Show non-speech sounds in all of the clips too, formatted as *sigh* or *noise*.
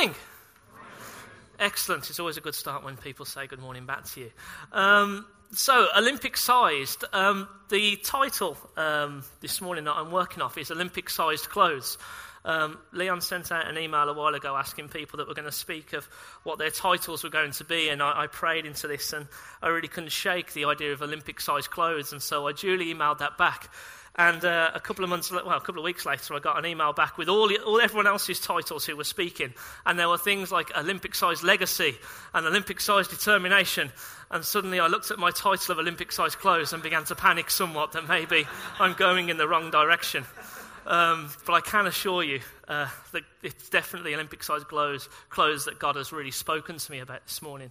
morning. Excellent. It's always a good start when people say good morning back to you. Um, so, Olympic sized. Um, the title um, this morning that I'm working off is Olympic sized clothes. Um, Leon sent out an email a while ago asking people that were going to speak of what their titles were going to be, and I, I prayed into this, and I really couldn't shake the idea of Olympic sized clothes, and so I duly emailed that back. And uh, a couple of months, well, a couple of weeks later, I got an email back with all, all everyone else's titles who were speaking, and there were things like Olympic-sized legacy and Olympic-sized determination. And suddenly, I looked at my title of Olympic-sized clothes and began to panic somewhat that maybe I'm going in the wrong direction. Um, but I can assure you uh, that it's definitely Olympic-sized clothes, clothes that God has really spoken to me about this morning.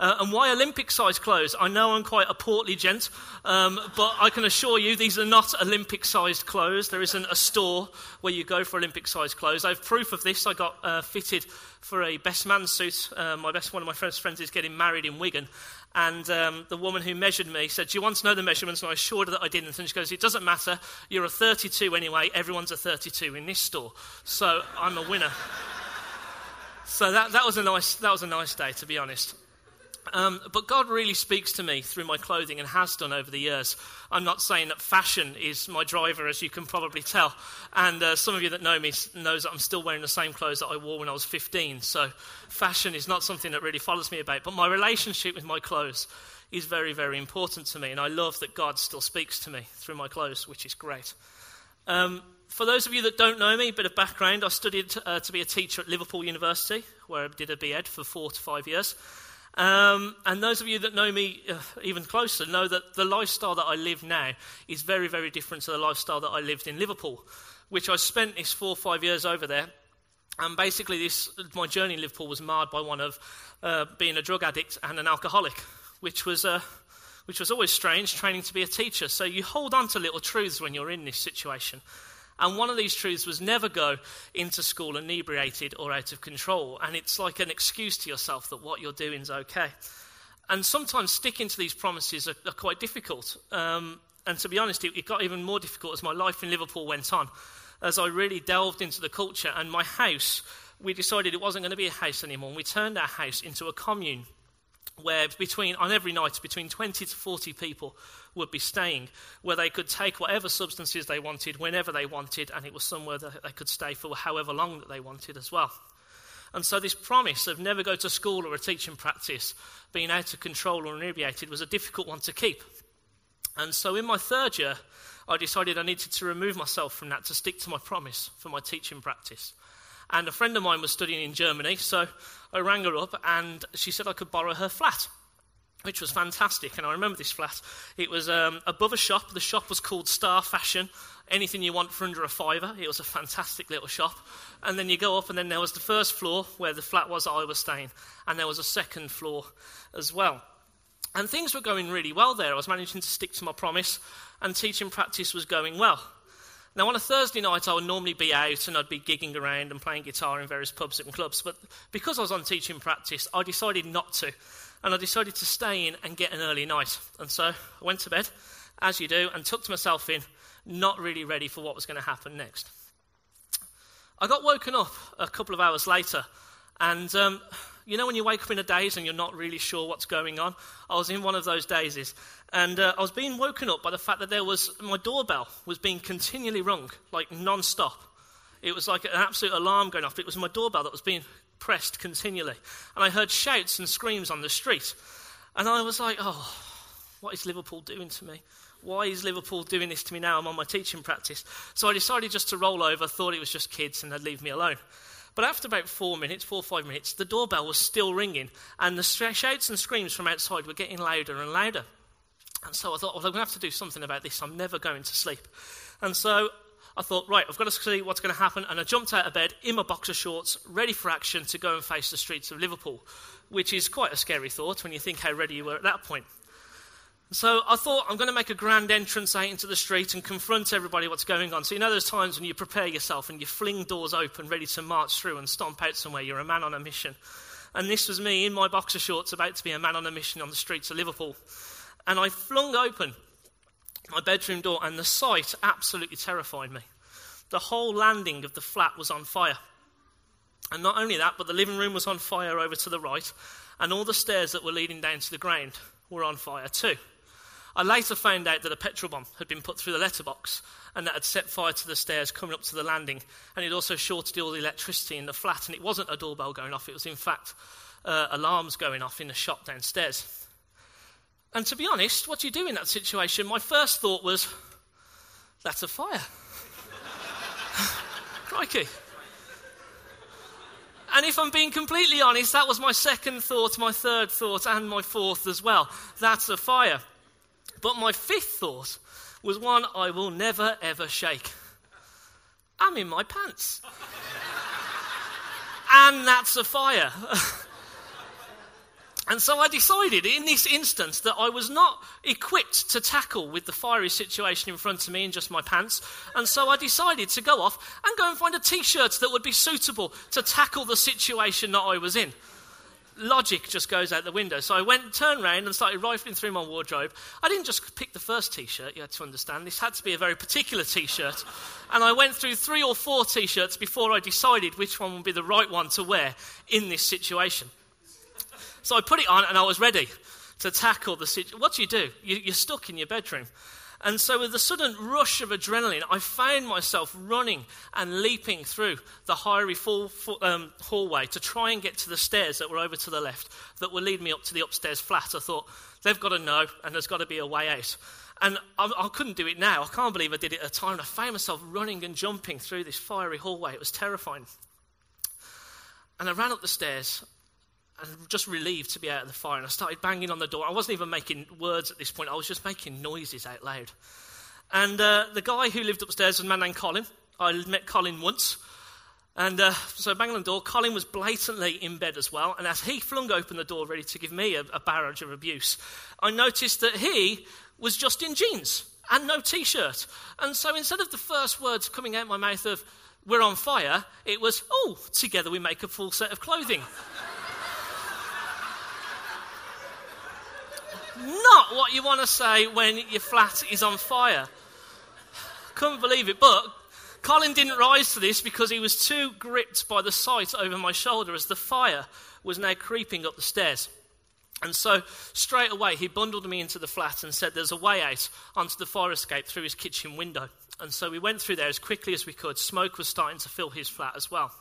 Uh, and why Olympic sized clothes? I know I'm quite a portly gent, um, but I can assure you these are not Olympic sized clothes. There isn't a store where you go for Olympic sized clothes. I have proof of this. I got uh, fitted for a best man suit. Uh, my best, one of my friends, friends is getting married in Wigan. And um, the woman who measured me said, Do you want to know the measurements? And I assured her that I didn't. And she goes, It doesn't matter. You're a 32 anyway. Everyone's a 32 in this store. So I'm a winner. *laughs* so that, that, was a nice, that was a nice day, to be honest. Um, but God really speaks to me through my clothing and has done over the years. I'm not saying that fashion is my driver, as you can probably tell. And uh, some of you that know me knows that I'm still wearing the same clothes that I wore when I was 15. So fashion is not something that really follows me about. But my relationship with my clothes is very, very important to me. And I love that God still speaks to me through my clothes, which is great. Um, for those of you that don't know me, a bit of background, I studied uh, to be a teacher at Liverpool University, where I did a BEd for four to five years. Um, and those of you that know me uh, even closer know that the lifestyle that I live now is very, very different to the lifestyle that I lived in Liverpool, which I spent these four or five years over there. And basically, this, my journey in Liverpool was marred by one of uh, being a drug addict and an alcoholic, which was, uh, which was always strange, training to be a teacher. So you hold on to little truths when you're in this situation. And one of these truths was never go into school inebriated or out of control. And it's like an excuse to yourself that what you're doing is okay. And sometimes sticking to these promises are, are quite difficult. Um, and to be honest, it, it got even more difficult as my life in Liverpool went on. As I really delved into the culture, and my house, we decided it wasn't going to be a house anymore. And we turned our house into a commune where between on every night between 20 to 40 people would be staying where they could take whatever substances they wanted whenever they wanted and it was somewhere that they could stay for however long that they wanted as well. And so this promise of never go to school or a teaching practice being out of control or inebriated was a difficult one to keep. And so in my third year i decided i needed to remove myself from that to stick to my promise for my teaching practice and a friend of mine was studying in Germany, so I rang her up and she said I could borrow her flat, which was fantastic. And I remember this flat. It was um, above a shop. The shop was called Star Fashion. Anything you want for under a fiver. It was a fantastic little shop. And then you go up, and then there was the first floor where the flat was I was staying, and there was a second floor as well. And things were going really well there. I was managing to stick to my promise, and teaching practice was going well. Now, on a Thursday night, I would normally be out and I'd be gigging around and playing guitar in various pubs and clubs. But because I was on teaching practice, I decided not to. And I decided to stay in and get an early night. And so I went to bed, as you do, and tucked myself in, not really ready for what was going to happen next. I got woken up a couple of hours later, and um, you know when you wake up in a daze and you're not really sure what's going on? I was in one of those dazes. And uh, I was being woken up by the fact that there was, my doorbell was being continually rung, like non stop. It was like an absolute alarm going off. It was my doorbell that was being pressed continually. And I heard shouts and screams on the street. And I was like, oh, what is Liverpool doing to me? Why is Liverpool doing this to me now? I'm on my teaching practice. So I decided just to roll over, thought it was just kids and they'd leave me alone. But after about four minutes, four or five minutes, the doorbell was still ringing, and the shouts and screams from outside were getting louder and louder. And so I thought, well, I'm going to have to do something about this. I'm never going to sleep. And so I thought, right, I've got to see what's going to happen. And I jumped out of bed in my boxer shorts, ready for action to go and face the streets of Liverpool, which is quite a scary thought when you think how ready you were at that point. So I thought I'm going to make a grand entrance out into the street and confront everybody what's going on. So you know there's times when you prepare yourself and you fling doors open, ready to march through and stomp out somewhere. You're a man on a mission. And this was me in my boxer shorts, about to be a man on a mission on the streets of Liverpool. And I flung open my bedroom door, and the sight absolutely terrified me. The whole landing of the flat was on fire. And not only that, but the living room was on fire over to the right, and all the stairs that were leading down to the ground were on fire too. I later found out that a petrol bomb had been put through the letterbox and that had set fire to the stairs coming up to the landing, and it also shorted all the electricity in the flat. And it wasn't a doorbell going off, it was in fact uh, alarms going off in the shop downstairs. And to be honest, what do you do in that situation? My first thought was, that's a fire. *laughs* Crikey. And if I'm being completely honest, that was my second thought, my third thought, and my fourth as well. That's a fire. But my fifth thought was one I will never ever shake. I'm in my pants. and that's a fire. *laughs* And so I decided in this instance that I was not equipped to tackle with the fiery situation in front of me in just my pants. And so I decided to go off and go and find a t shirt that would be suitable to tackle the situation that I was in. Logic just goes out the window. So I went, turned around, and started rifling through my wardrobe. I didn't just pick the first t shirt, you had to understand. This had to be a very particular t shirt. And I went through three or four t shirts before I decided which one would be the right one to wear in this situation. So I put it on and I was ready to tackle the situation. What do you do? You, are stuck in your bedroom. And so, with a sudden rush of adrenaline, I found myself running and leaping through the full, um, hallway to try and get to the stairs that were over to the left that would lead me up to the upstairs flat. I thought, they've got to know, and there's got to be a way out. And I, I, couldn't do it now. I can't believe I did it at a time. I found myself running and jumping through this fiery hallway. It was terrifying. And I ran up the stairs and just relieved to be out of the fire. And I started banging on the door. I wasn't even making words at this point, I was just making noises out loud. And uh, the guy who lived upstairs was a man named Colin. I met Colin once. And uh, so banging on the door, Colin was blatantly in bed as well. And as he flung open the door, ready to give me a, a barrage of abuse, I noticed that he was just in jeans and no t shirt. And so instead of the first words coming out my mouth of, we're on fire, it was, oh, together we make a full set of clothing. Not what you want to say when your flat is on fire. Couldn't believe it. But Colin didn't rise to this because he was too gripped by the sight over my shoulder as the fire was now creeping up the stairs. And so, straight away, he bundled me into the flat and said there's a way out onto the fire escape through his kitchen window. And so we went through there as quickly as we could. Smoke was starting to fill his flat as well.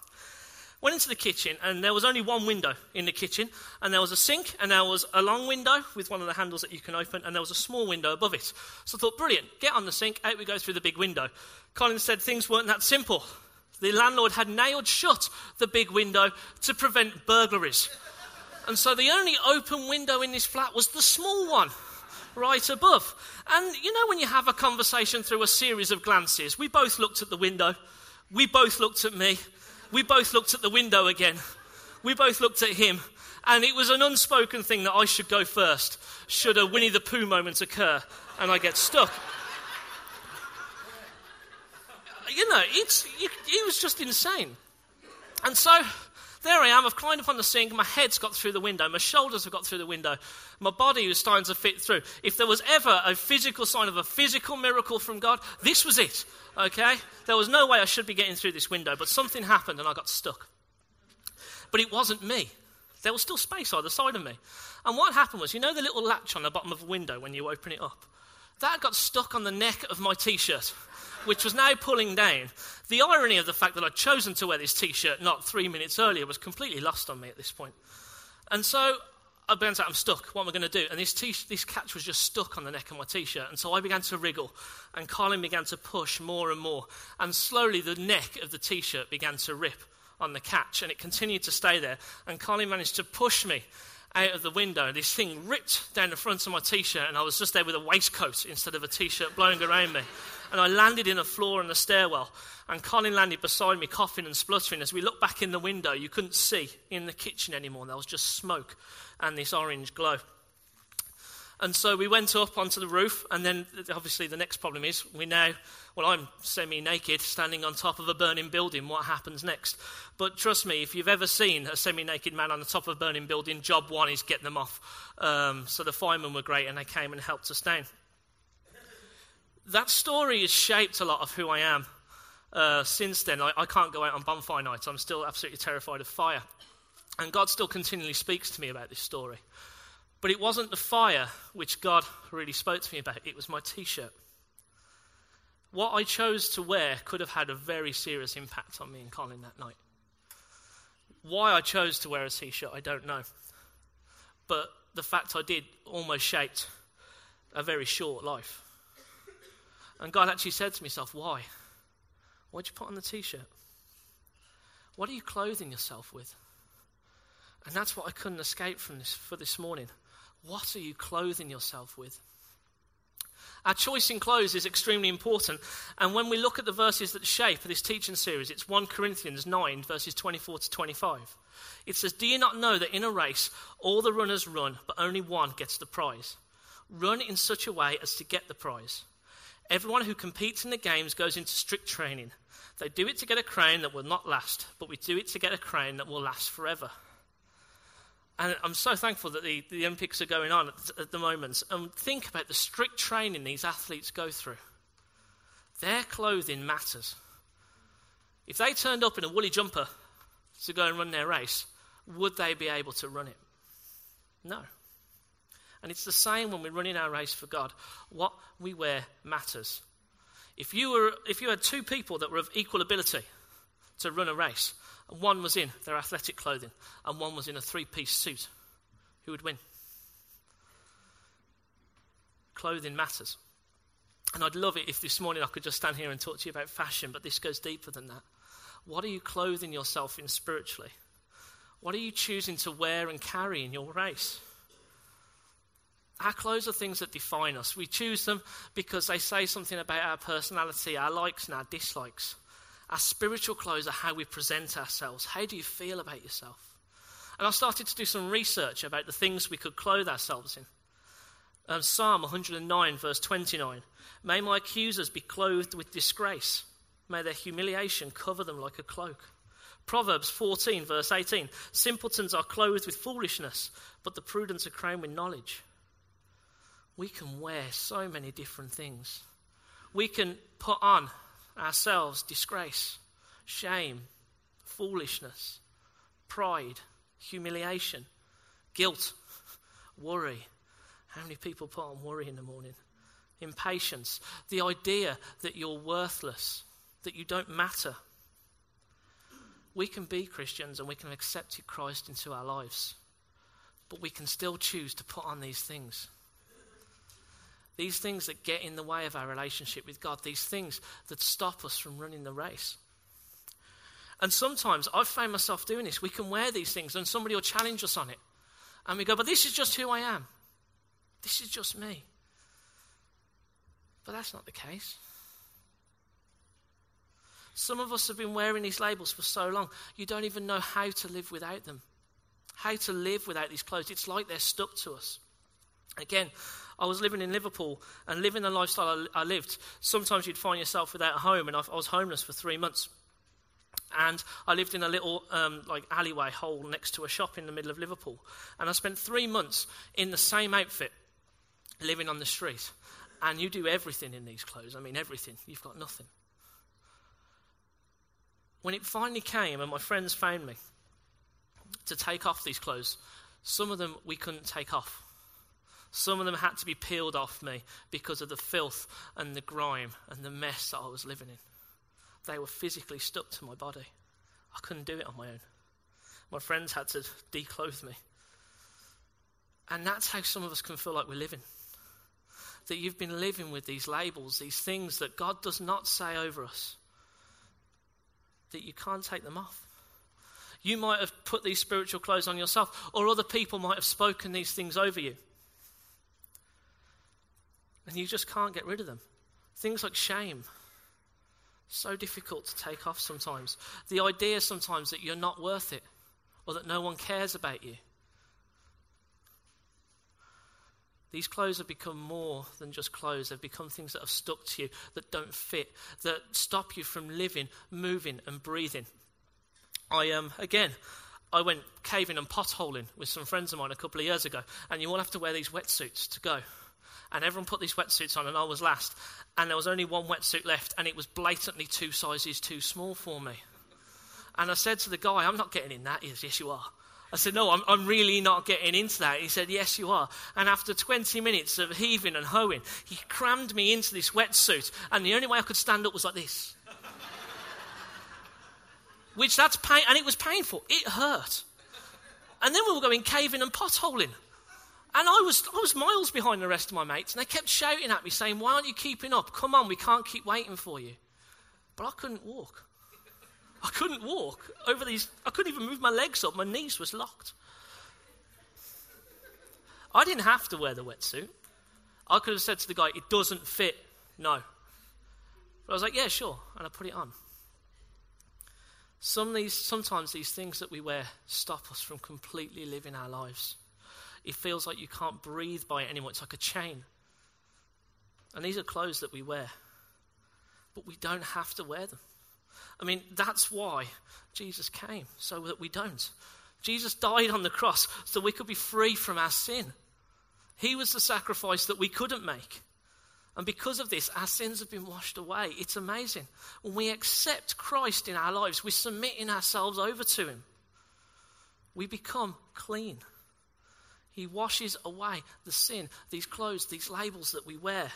Went into the kitchen, and there was only one window in the kitchen, and there was a sink, and there was a long window with one of the handles that you can open, and there was a small window above it. So I thought, brilliant, get on the sink, out we go through the big window. Colin said things weren't that simple. The landlord had nailed shut the big window to prevent burglaries. And so the only open window in this flat was the small one right above. And you know, when you have a conversation through a series of glances, we both looked at the window, we both looked at me, we both looked at the window again. We both looked at him. And it was an unspoken thing that I should go first, should a Winnie the Pooh moment occur and I get stuck. You know, it's, it was just insane. And so there I am. I've climbed up on the sink. My head's got through the window. My shoulders have got through the window. My body was starting to fit through. If there was ever a physical sign of a physical miracle from God, this was it. Okay? There was no way I should be getting through this window, but something happened and I got stuck. But it wasn't me. There was still space either side of me. And what happened was, you know the little latch on the bottom of a window when you open it up? That got stuck on the neck of my t shirt which was now pulling down. The irony of the fact that I'd chosen to wear this t shirt not three minutes earlier was completely lost on me at this point. And so I began to I'm stuck. What am I going to do? And this, t- this catch was just stuck on the neck of my t shirt. And so I began to wriggle, and Colin began to push more and more. And slowly the neck of the t shirt began to rip on the catch, and it continued to stay there. And Colin managed to push me out of the window. This thing ripped down the front of my t shirt, and I was just there with a waistcoat instead of a t shirt blowing around me and I landed in a floor in the stairwell. And Colin landed beside me, coughing and spluttering. As we looked back in the window, you couldn't see in the kitchen anymore. There was just smoke and this orange glow. And so we went up onto the roof, and then obviously the next problem is we now, well, I'm semi naked standing on top of a burning building. What happens next? But trust me, if you've ever seen a semi naked man on the top of a burning building, job one is get them off. Um, so the firemen were great, and they came and helped us down that story has shaped a lot of who I am uh, since then, I, I can't go out on bonfire nights. I'm still absolutely terrified of fire. And God still continually speaks to me about this story. But it wasn't the fire which God really spoke to me about, it was my t shirt. What I chose to wear could have had a very serious impact on me and Colin that night. Why I chose to wear a t shirt, I don't know. But the fact I did almost shaped a very short life. And God actually said to myself, Why? Why'd you put on the t shirt? What are you clothing yourself with? And that's what I couldn't escape from this for this morning. What are you clothing yourself with? Our choice in clothes is extremely important. And when we look at the verses that shape this teaching series, it's 1 Corinthians 9, verses 24 to 25. It says, Do you not know that in a race all the runners run, but only one gets the prize? Run in such a way as to get the prize. Everyone who competes in the games goes into strict training. They do it to get a crown that will not last, but we do it to get a crown that will last forever. And I'm so thankful that the, the Olympics are going on at, at the moment. And think about the strict training these athletes go through. Their clothing matters. If they turned up in a woolly jumper to go and run their race, would they be able to run it? No. And it's the same when we're running our race for God. What we wear matters. If you, were, if you had two people that were of equal ability to run a race, and one was in their athletic clothing, and one was in a three piece suit, who would win? Clothing matters. And I'd love it if this morning I could just stand here and talk to you about fashion, but this goes deeper than that. What are you clothing yourself in spiritually? What are you choosing to wear and carry in your race? Our clothes are things that define us. We choose them because they say something about our personality, our likes and our dislikes. Our spiritual clothes are how we present ourselves. How do you feel about yourself? And I started to do some research about the things we could clothe ourselves in. Um, Psalm 109, verse 29 May my accusers be clothed with disgrace, may their humiliation cover them like a cloak. Proverbs 14, verse 18 Simpletons are clothed with foolishness, but the prudent are crowned with knowledge. We can wear so many different things. We can put on ourselves disgrace, shame, foolishness, pride, humiliation, guilt, worry. How many people put on worry in the morning? Impatience, the idea that you're worthless, that you don't matter. We can be Christians and we can accept Christ into our lives, but we can still choose to put on these things. These things that get in the way of our relationship with God, these things that stop us from running the race. And sometimes I've found myself doing this. We can wear these things and somebody will challenge us on it. And we go, but this is just who I am. This is just me. But that's not the case. Some of us have been wearing these labels for so long, you don't even know how to live without them. How to live without these clothes. It's like they're stuck to us. Again, I was living in Liverpool and living the lifestyle I, lived. Sometimes you'd find yourself without a home, and I, I was homeless for three months. And I lived in a little um, like alleyway hole next to a shop in the middle of Liverpool. And I spent three months in the same outfit, living on the street. And you do everything in these clothes. I mean, everything. You've got nothing. When it finally came and my friends found me to take off these clothes, some of them we couldn't take off some of them had to be peeled off me because of the filth and the grime and the mess that I was living in. They were physically stuck to my body. I couldn't do it on my own. My friends had to declothe me. And that's how some of us can feel like we're living. That you've been living with these labels, these things that God does not say over us, that you can't take them off. You might have put these spiritual clothes on yourself, or other people might have spoken these things over you and you just can't get rid of them. Things like shame. So difficult to take off sometimes. The idea sometimes that you're not worth it or that no one cares about you. These clothes have become more than just clothes. They've become things that have stuck to you, that don't fit, that stop you from living, moving, and breathing. I um again, I went caving and potholing with some friends of mine a couple of years ago, and you all have to wear these wetsuits to go And everyone put these wetsuits on, and I was last. And there was only one wetsuit left, and it was blatantly two sizes too small for me. And I said to the guy, I'm not getting in that. He says, Yes, you are. I said, No, I'm, I'm really not getting into that. He said, Yes, you are. And after 20 minutes of heaving and hoeing, he crammed me into this wetsuit. And the only way I could stand up was like this. Which that's pain, and it was painful. It hurt. And then we were going caving and potholing. And I was, I was miles behind the rest of my mates, and they kept shouting at me, saying, Why aren't you keeping up? Come on, we can't keep waiting for you. But I couldn't walk. I couldn't walk over these, I couldn't even move my legs up. My knees was locked. I didn't have to wear the wetsuit. I could have said to the guy, It doesn't fit. No. But I was like, Yeah, sure. And I put it on. Some these, sometimes these things that we wear stop us from completely living our lives. It feels like you can't breathe by it anymore. It's like a chain. And these are clothes that we wear. But we don't have to wear them. I mean, that's why Jesus came, so that we don't. Jesus died on the cross so we could be free from our sin. He was the sacrifice that we couldn't make. And because of this, our sins have been washed away. It's amazing. When we accept Christ in our lives, we're submitting ourselves over to Him. We become clean. He washes away the sin, these clothes, these labels that we wear,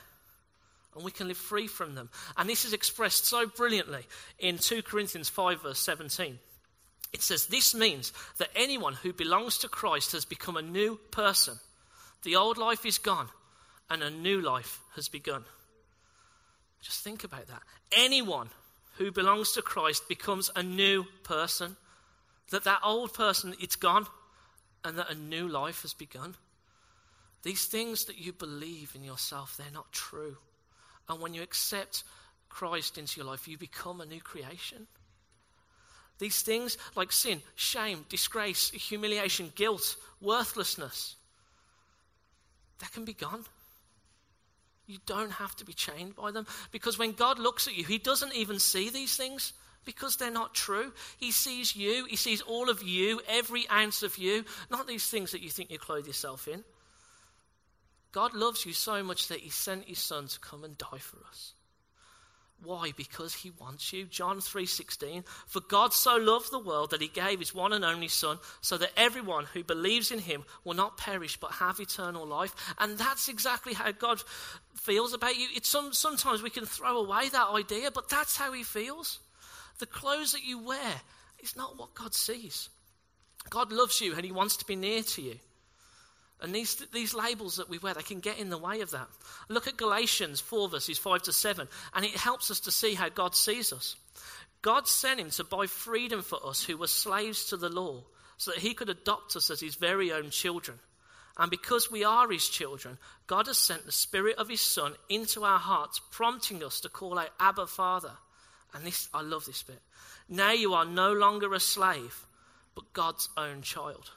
and we can live free from them. And this is expressed so brilliantly in 2 Corinthians 5, verse 17. It says, This means that anyone who belongs to Christ has become a new person. The old life is gone and a new life has begun. Just think about that. Anyone who belongs to Christ becomes a new person. That that old person, it's gone, and that a new life has begun. These things that you believe in yourself, they're not true. And when you accept Christ into your life, you become a new creation. These things like sin, shame, disgrace, humiliation, guilt, worthlessness, that can be gone. You don't have to be chained by them because when God looks at you, He doesn't even see these things because they're not true. He sees you, He sees all of you, every ounce of you, not these things that you think you clothe yourself in. God loves you so much that He sent His Son to come and die for us. Why? Because he wants you. John 3:16, "For God so loved the world that he gave his one and only son so that everyone who believes in him will not perish but have eternal life." And that's exactly how God feels about you. It's some, sometimes we can throw away that idea, but that's how he feels. The clothes that you wear is not what God sees. God loves you and he wants to be near to you. And these, these labels that we wear, they can get in the way of that. Look at Galatians 4, verses 5 to 7, and it helps us to see how God sees us. God sent him to buy freedom for us who were slaves to the law, so that he could adopt us as his very own children. And because we are his children, God has sent the Spirit of his Son into our hearts, prompting us to call out, Abba, Father. And this, I love this bit. Now you are no longer a slave, but God's own child.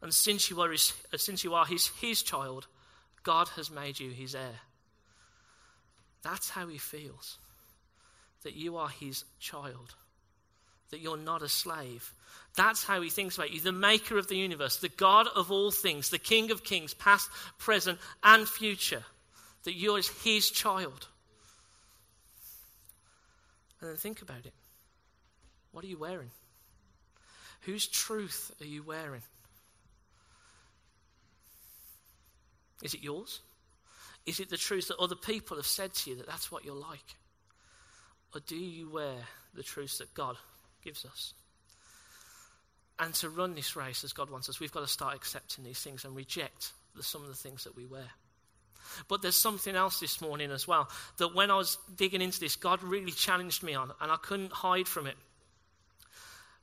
And since you are his, uh, since you are his, his child, God has made you his heir. That's how he feels. That you are his child. That you're not a slave. That's how he thinks about you. The maker of the universe, the God of all things, the King of kings, past, present, and future. That you're his child. And then think about it. What are you wearing? Whose truth are you wearing? Is it yours? Is it the truth that other people have said to you that that's what you're like? Or do you wear the truth that God gives us? And to run this race as God wants us, we've got to start accepting these things and reject the, some of the things that we wear. But there's something else this morning as well that when I was digging into this, God really challenged me on, and I couldn't hide from it.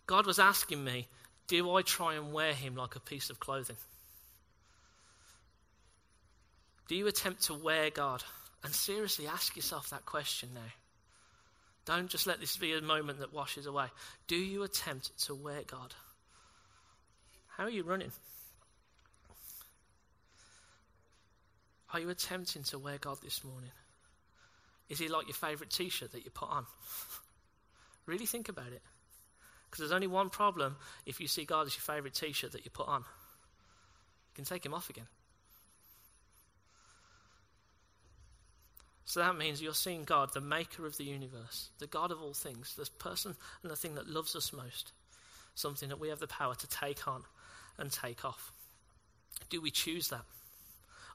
God was asking me, Do I try and wear him like a piece of clothing? Do you attempt to wear God? And seriously ask yourself that question now. Don't just let this be a moment that washes away. Do you attempt to wear God? How are you running? Are you attempting to wear God this morning? Is he like your favourite t shirt that you put on? *laughs* really think about it. Because there's only one problem if you see God as your favourite t shirt that you put on. You can take him off again. So that means you're seeing God, the maker of the universe, the God of all things, the person and the thing that loves us most, something that we have the power to take on and take off. Do we choose that?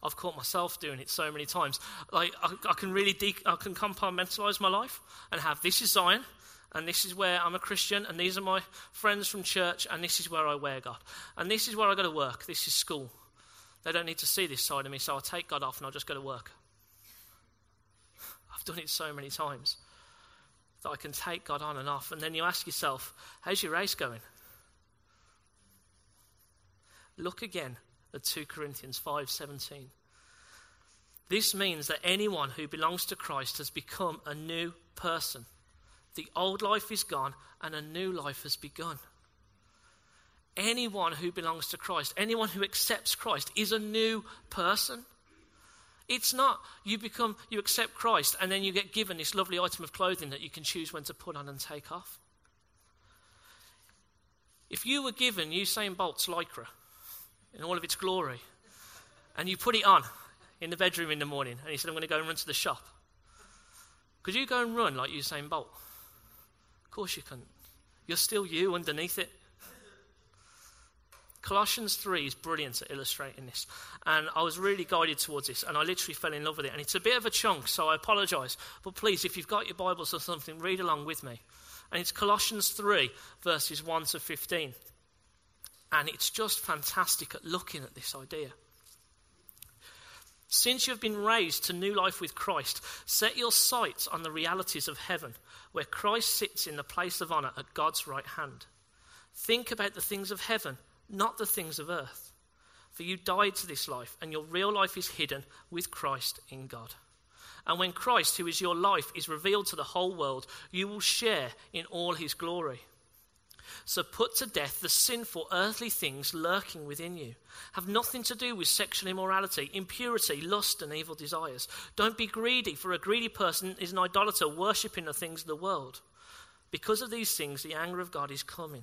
I've caught myself doing it so many times. Like I, I can really de- I can compartmentalize my life and have this is Zion, and this is where I'm a Christian, and these are my friends from church, and this is where I wear God, and this is where I go to work. This is school. They don't need to see this side of me, so I'll take God off and I'll just go to work. I've done it so many times that I can take God on and off, and then you ask yourself, how's your race going? Look again at 2 Corinthians 5:17. This means that anyone who belongs to Christ has become a new person. The old life is gone and a new life has begun. Anyone who belongs to Christ, anyone who accepts Christ is a new person. It's not you become you accept Christ and then you get given this lovely item of clothing that you can choose when to put on and take off. If you were given Usain Bolt's lycra in all of its glory. And you put it on in the bedroom in the morning, and you said, I'm going to go and run to the shop. Could you go and run like Usain Bolt? Of course you couldn't. You're still you underneath it. Colossians 3 is brilliant at illustrating this. And I was really guided towards this, and I literally fell in love with it. And it's a bit of a chunk, so I apologize. But please, if you've got your Bibles or something, read along with me. And it's Colossians 3, verses 1 to 15. And it's just fantastic at looking at this idea. Since you have been raised to new life with Christ, set your sights on the realities of heaven, where Christ sits in the place of honor at God's right hand. Think about the things of heaven, not the things of earth. For you died to this life, and your real life is hidden with Christ in God. And when Christ, who is your life, is revealed to the whole world, you will share in all his glory. So put to death the sinful earthly things lurking within you. Have nothing to do with sexual immorality, impurity, lust, and evil desires. Don't be greedy, for a greedy person is an idolater, worshipping the things of the world. Because of these things, the anger of God is coming.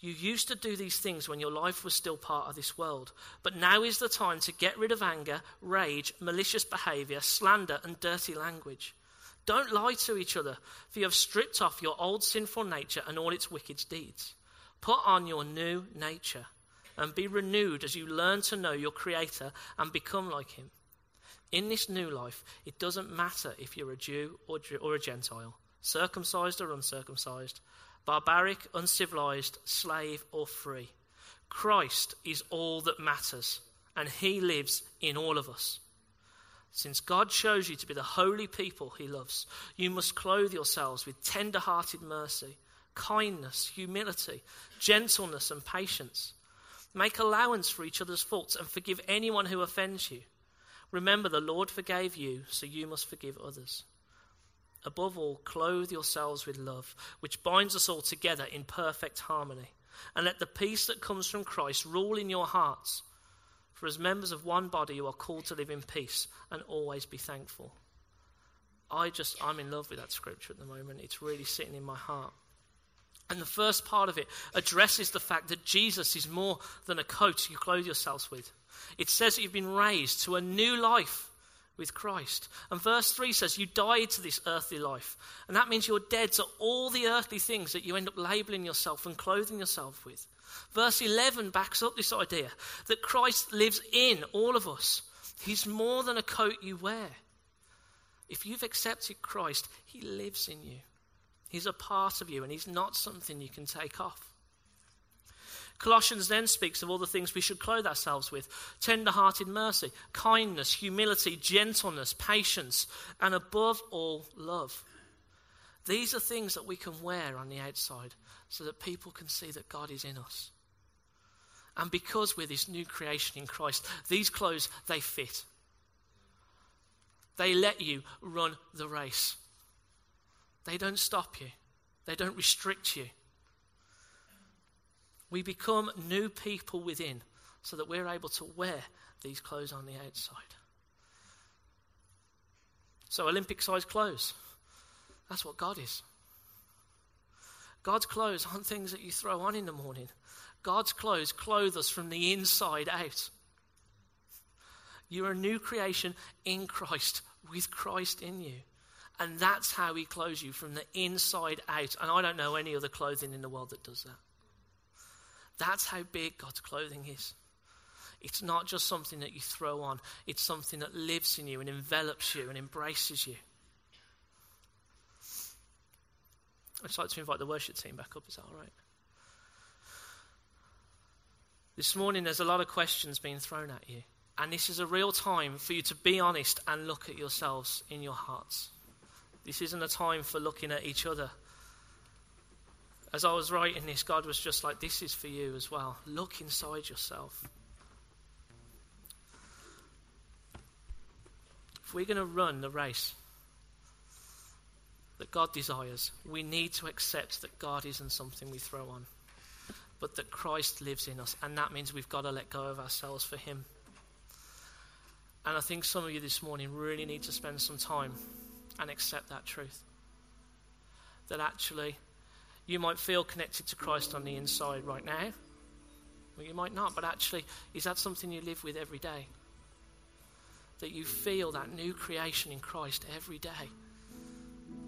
You used to do these things when your life was still part of this world. But now is the time to get rid of anger, rage, malicious behavior, slander, and dirty language. Don't lie to each other, for you have stripped off your old sinful nature and all its wicked deeds. Put on your new nature and be renewed as you learn to know your Creator and become like Him. In this new life, it doesn't matter if you're a Jew or, a Gentile, circumcised or uncircumcised, barbaric, uncivilized, slave or free. Christ is all that matters, and He lives in all of us. Since God chose you to be the holy people he loves, you must clothe yourselves with tender hearted mercy, kindness, humility, gentleness, and patience. Make allowance for each other's faults and forgive anyone who offends you. Remember, the Lord forgave you, so you must forgive others. Above all, clothe yourselves with love, which binds us all together in perfect harmony. And let the peace that comes from Christ rule in your hearts for as members of one body, you are called to live in peace and always be thankful. I just, I'm in love with that scripture at the moment. It's really sitting in my heart. And the first part of it addresses the fact that Jesus is more than a coat you clothe yourselves with. It says that you've been raised to a new life with Christ. And verse 3 says you died to this earthly life. And that means you're dead to all the earthly things that you end up labeling yourself and clothing yourself with. Verse 11 backs up this idea that Christ lives in all of us. He's more than a coat you wear. If you've accepted Christ, He lives in you. He's a part of you, and He's not something you can take off. Colossians then speaks of all the things we should clothe ourselves with tender hearted mercy, kindness, humility, gentleness, patience, and above all, love. These are things that we can wear on the outside so that people can see that God is in us. And because we're this new creation in Christ, these clothes, they fit. They let you run the race. They don't stop you, they don't restrict you. We become new people within so that we're able to wear these clothes on the outside. So, Olympic sized clothes. That's what God is. God's clothes aren't things that you throw on in the morning. God's clothes clothe us from the inside out. You're a new creation in Christ with Christ in you. And that's how he clothes you from the inside out. And I don't know any other clothing in the world that does that. That's how big God's clothing is. It's not just something that you throw on, it's something that lives in you and envelops you and embraces you. I'd just like to invite the worship team back up. Is that all right? This morning, there's a lot of questions being thrown at you. And this is a real time for you to be honest and look at yourselves in your hearts. This isn't a time for looking at each other. As I was writing this, God was just like, This is for you as well. Look inside yourself. If we're going to run the race that God desires, we need to accept that God isn't something we throw on, but that Christ lives in us. And that means we've got to let go of ourselves for Him. And I think some of you this morning really need to spend some time and accept that truth. That actually, you might feel connected to Christ on the inside right now. Well, you might not, but actually, is that something you live with every day? That you feel that new creation in Christ every day.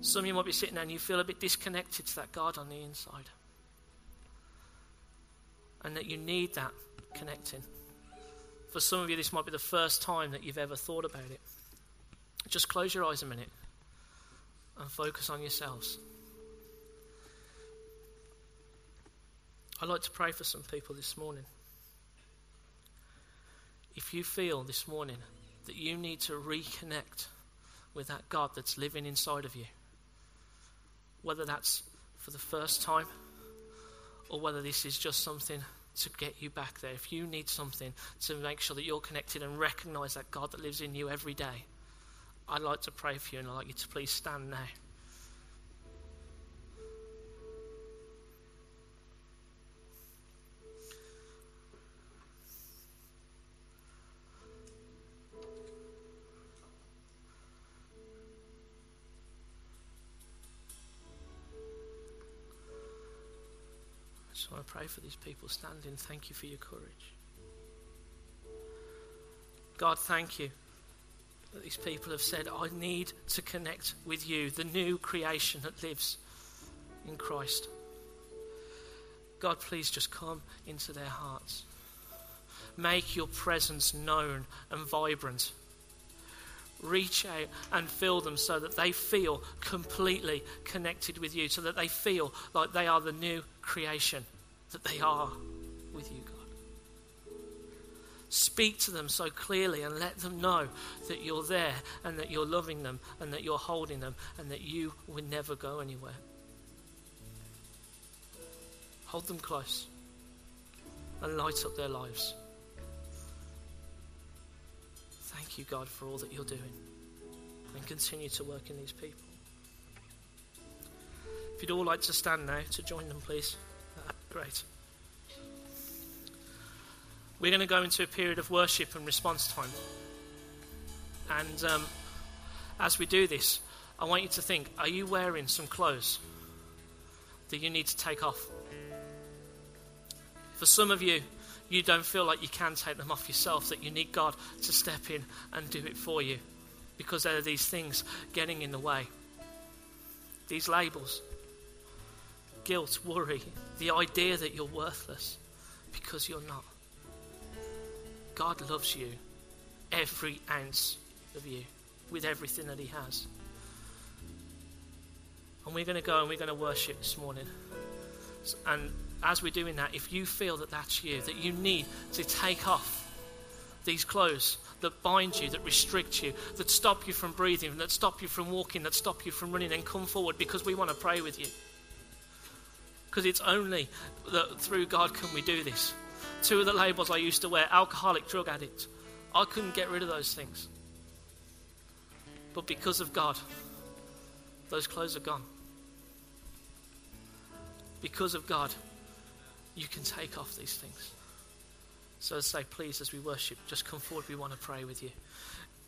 Some of you might be sitting there and you feel a bit disconnected to that God on the inside. And that you need that connecting. For some of you, this might be the first time that you've ever thought about it. Just close your eyes a minute and focus on yourselves. I'd like to pray for some people this morning. If you feel this morning that you need to reconnect with that God that's living inside of you, whether that's for the first time or whether this is just something to get you back there, if you need something to make sure that you're connected and recognize that God that lives in you every day, I'd like to pray for you and I'd like you to please stand now. Pray for these people standing. Thank you for your courage. God, thank you that these people have said, I need to connect with you, the new creation that lives in Christ. God, please just come into their hearts. Make your presence known and vibrant. Reach out and fill them so that they feel completely connected with you, so that they feel like they are the new creation that they are with you, God. Speak to them so clearly and let them know that you're there and that you're loving them and that you're holding them and that you will never go anywhere. Hold them close and light up their lives. Thank you, God, for all that you're doing and continue to work in these people. If you'd all like to stand now to join them, please. Great. We're going to go into a period of worship and response time. And um, as we do this, I want you to think are you wearing some clothes that you need to take off? For some of you, you don't feel like you can take them off yourself, that you need God to step in and do it for you because there are these things getting in the way. These labels guilt, worry, the idea that you're worthless because you're not. God loves you, every ounce of you, with everything that He has. And we're going to go and we're going to worship this morning. And as we're doing that, if you feel that that's you, that you need to take off these clothes that bind you, that restrict you, that stop you from breathing, that stop you from walking, that stop you from running, then come forward because we want to pray with you because it's only that through God can we do this. Two of the labels I used to wear alcoholic, drug addict. I couldn't get rid of those things. But because of God, those clothes are gone. Because of God, you can take off these things. So say, please, as we worship, just come forward. We want to pray with you.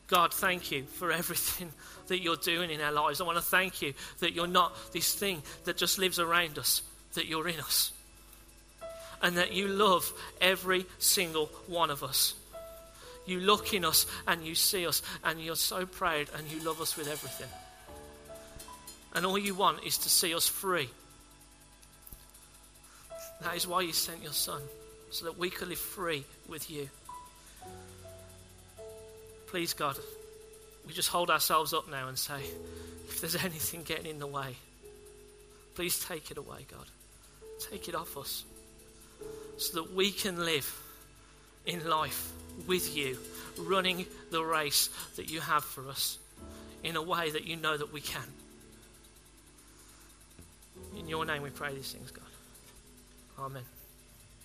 God, thank you for everything that you're doing in our lives. I want to thank you that you're not this thing that just lives around us, that you're in us and that you love every single one of us. You look in us and you see us, and you're so proud and you love us with everything. And all you want is to see us free. That is why you sent your Son, so that we could live free with you. Please, God, we just hold ourselves up now and say, if there's *laughs* anything getting in the way, please take it away, God. Take it off us so that we can live in life with you, running the race that you have for us in a way that you know that we can. In your name we pray these things, God. Amen.